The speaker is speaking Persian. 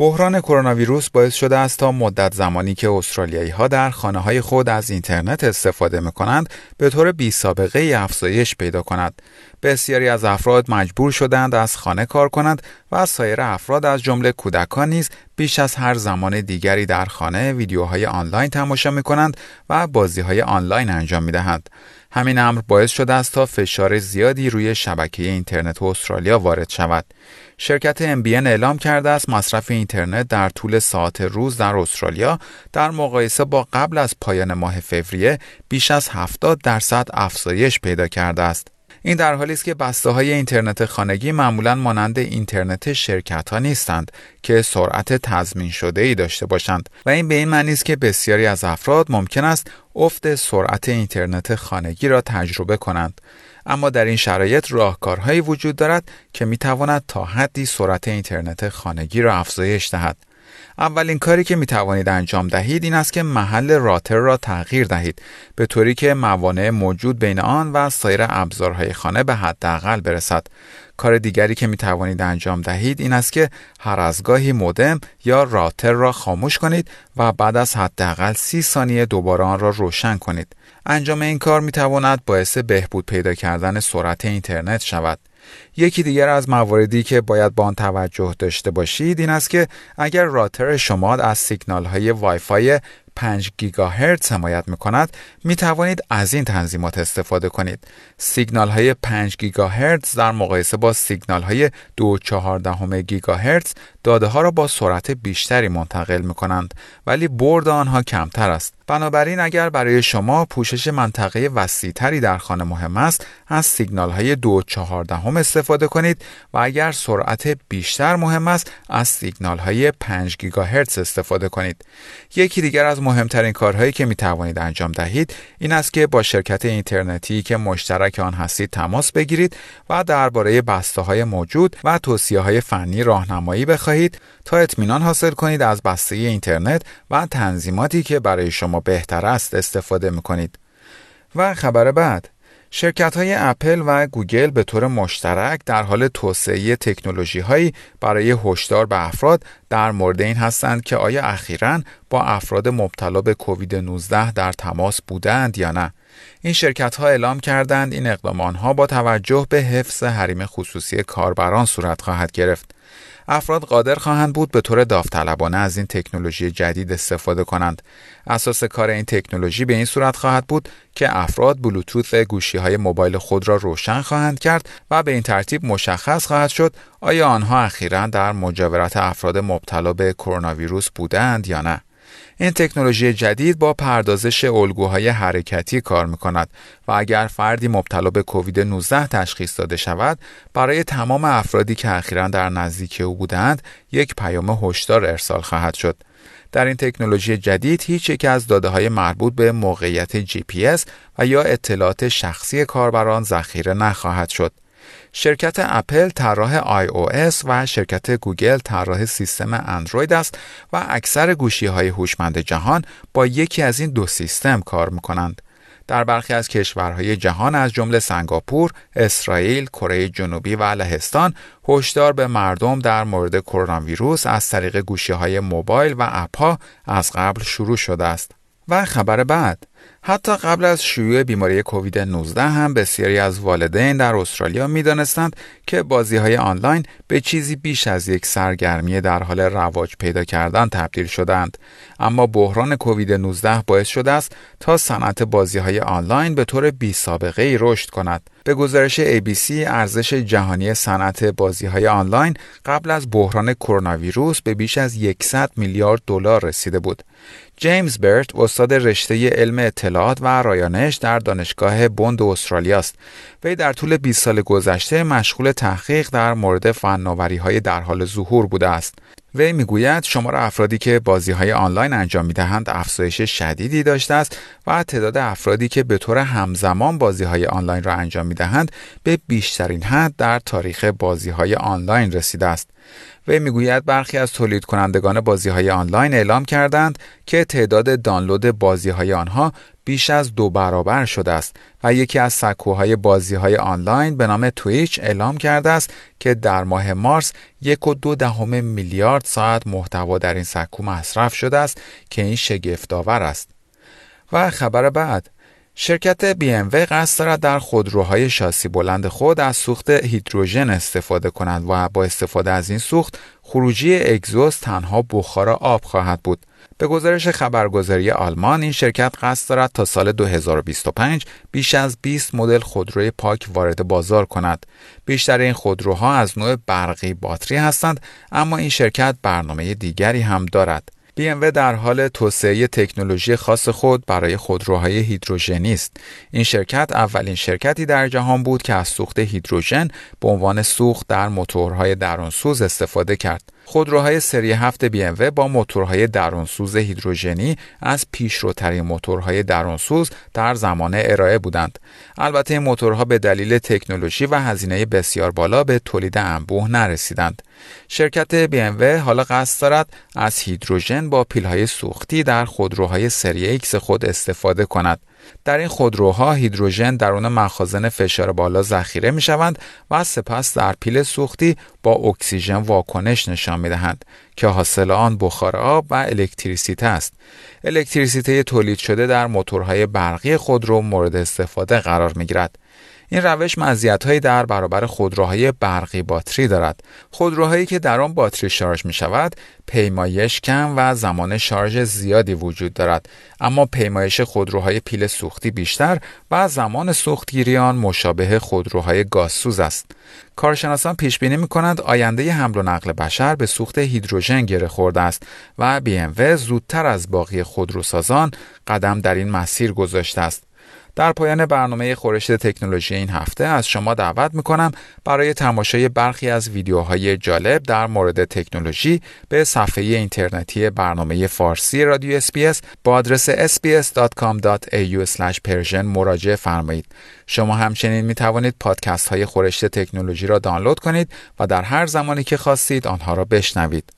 بحران کرونا ویروس باعث شده است تا مدت زمانی که استرالیایی ها در خانه های خود از اینترنت استفاده می کنند به طور بی سابقه افزایش پیدا کند. بسیاری از افراد مجبور شدند از خانه کار کنند و سایر افراد از جمله کودکان نیز بیش از هر زمان دیگری در خانه ویدیوهای آنلاین تماشا می کنند و بازی های آنلاین انجام می دهند. همین امر باعث شده است تا فشار زیادی روی شبکه اینترنت استرالیا وارد شود. شرکت MBN اعلام کرده است مصرف اینترنت در طول ساعت روز در استرالیا در مقایسه با قبل از پایان ماه فوریه بیش از 70 درصد افزایش پیدا کرده است. این در حالی است که بسته های اینترنت خانگی معمولا مانند اینترنت شرکت ها نیستند که سرعت تضمین شده ای داشته باشند و این به این معنی است که بسیاری از افراد ممکن است افت سرعت اینترنت خانگی را تجربه کنند. اما در این شرایط راهکارهایی وجود دارد که می تواند تا حدی سرعت اینترنت خانگی را افزایش دهد. اولین کاری که می توانید انجام دهید این است که محل راتر را تغییر دهید به طوری که موانع موجود بین آن و سایر ابزارهای خانه به حداقل برسد کار دیگری که می توانید انجام دهید این است که هر از گاهی مودم یا راتر را خاموش کنید و بعد از حداقل سی ثانیه دوباره آن را روشن کنید. انجام این کار می تواند باعث بهبود پیدا کردن سرعت اینترنت شود. یکی دیگر از مواردی که باید با آن توجه داشته باشید این است که اگر راتر شما از سیگنال های وای فای 5 گیگاهرتز حمایت می کند می توانید از این تنظیمات استفاده کنید. سیگنال های 5 گیگاهرتز در مقایسه با سیگنال های 2.14 گیگاهرتز داده ها را با سرعت بیشتری منتقل می کنند ولی برد آنها کمتر است. بنابراین اگر برای شما پوشش منطقه وسیعتری در خانه مهم است از سیگنال های 2.14 استفاده کنید و اگر سرعت بیشتر مهم است از سیگنال های 5 گیگاهرتز استفاده کنید. یکی دیگر از مهمترین کارهایی که می توانید انجام دهید این است که با شرکت اینترنتی که مشترک آن هستید تماس بگیرید و درباره بسته های موجود و توصیه های فنی راهنمایی بخواهید تا اطمینان حاصل کنید از بسته اینترنت و تنظیماتی که برای شما بهتر است استفاده می کنید. و خبر بعد شرکت های اپل و گوگل به طور مشترک در حال توسعه تکنولوژی هایی برای هشدار به افراد در مورد این هستند که آیا اخیرا با افراد مبتلا به کووید 19 در تماس بودند یا نه. این شرکت ها اعلام کردند این اقدامان ها با توجه به حفظ حریم خصوصی کاربران صورت خواهد گرفت. افراد قادر خواهند بود به طور داوطلبانه از این تکنولوژی جدید استفاده کنند. اساس کار این تکنولوژی به این صورت خواهد بود که افراد بلوتوث گوشی های موبایل خود را روشن خواهند کرد و به این ترتیب مشخص خواهد شد آیا آنها اخیرا در مجاورت افراد مبتلا به کرونا ویروس بودند یا نه. این تکنولوژی جدید با پردازش الگوهای حرکتی کار می کند و اگر فردی مبتلا به کووید 19 تشخیص داده شود برای تمام افرادی که اخیرا در نزدیکی او بودند یک پیام هشدار ارسال خواهد شد در این تکنولوژی جدید هیچ یک از داده های مربوط به موقعیت جی پی و یا اطلاعات شخصی کاربران ذخیره نخواهد شد. شرکت اپل طراح iOS و شرکت گوگل طراح سیستم اندروید است و اکثر گوشی های هوشمند جهان با یکی از این دو سیستم کار می‌کنند. در برخی از کشورهای جهان از جمله سنگاپور، اسرائیل، کره جنوبی و لهستان هشدار به مردم در مورد کرونا ویروس از طریق گوشی های موبایل و اپها از قبل شروع شده است. و خبر بعد حتی قبل از شیوع بیماری کووید 19 هم بسیاری از والدین در استرالیا می‌دانستند که بازی های آنلاین به چیزی بیش از یک سرگرمی در حال رواج پیدا کردن تبدیل شدند. اما بحران کووید 19 باعث شده است تا صنعت بازی های آنلاین به طور بی سابقه ای رشد کند. به گزارش ABC ارزش جهانی صنعت بازی های آنلاین قبل از بحران کرونا ویروس به بیش از 100 میلیارد دلار رسیده بود. جیمز برت استاد رشته علم اطلاعات و رایانش در دانشگاه بوند استرالیا است. وی در طول 20 سال گذشته مشغول تحقیق در مورد فناوری های در حال ظهور بوده است. وی می‌گوید شمار افرادی که بازی های آنلاین انجام می دهند افزایش شدیدی داشته است و تعداد افرادی که به طور همزمان بازی های آنلاین را انجام می دهند به بیشترین حد در تاریخ بازی های آنلاین رسیده است. وی می‌گوید برخی از تولید کنندگان بازی های آنلاین اعلام کردند که تعداد دانلود بازی های آنها بیش از دو برابر شده است و یکی از سکوهای بازی های آنلاین به نام تویچ اعلام کرده است که در ماه مارس یک و دو دهم میلیارد ساعت محتوا در این سکو مصرف شده است که این شگفتآور است. و خبر بعد شرکت BMW قصد دارد در خودروهای شاسی بلند خود از سوخت هیدروژن استفاده کند و با استفاده از این سوخت خروجی اگزوز تنها بخار آب خواهد بود. به گزارش خبرگزاری آلمان این شرکت قصد دارد تا سال 2025 بیش از 20 مدل خودروی پاک وارد بازار کند. بیشتر این خودروها از نوع برقی باتری هستند اما این شرکت برنامه دیگری هم دارد. BMW در حال توسعه تکنولوژی خاص خود برای خودروهای هیدروژنی است. این شرکت اولین شرکتی در جهان بود که از سوخت هیدروژن به عنوان سوخت در موتورهای درونسوز استفاده کرد. خودروهای سری هفت BMW با موتورهای درونسوز هیدروژنی از پیشروترین موتورهای درونسوز در زمان ارائه بودند. البته این موتورها به دلیل تکنولوژی و هزینه بسیار بالا به تولید انبوه نرسیدند. شرکت BMW حالا قصد دارد از هیدروژن با پیلهای سوختی در خودروهای سری ایکس خود استفاده کند. در این خودروها هیدروژن درون مخازن فشار بالا ذخیره می شوند و سپس در پیل سوختی با اکسیژن واکنش نشان می دهند که حاصل آن بخار آب و الکتریسیته است. الکتریسیته تولید شده در موتورهای برقی خودرو مورد استفاده قرار می گیرد. این روش مزیت‌هایی در برابر خودروهای برقی باتری دارد. خودروهایی که در آن باتری شارژ می شود، پیمایش کم و زمان شارژ زیادی وجود دارد، اما پیمایش خودروهای پیل سوختی بیشتر و زمان سوختگیری آن مشابه خودروهای گازسوز است. کارشناسان پیش بینی می آینده حمل و نقل بشر به سوخت هیدروژن گره خورده است و BMW زودتر از باقی خودروسازان قدم در این مسیر گذاشته است. در پایان برنامه خورشت تکنولوژی این هفته از شما دعوت می‌کنم برای تماشای برخی از ویدیوهای جالب در مورد تکنولوژی به صفحه اینترنتی برنامه فارسی رادیو اسپیس با آدرس sbs.com.au/persian مراجعه فرمایید. شما همچنین می توانید پادکست های خورشت تکنولوژی را دانلود کنید و در هر زمانی که خواستید آنها را بشنوید.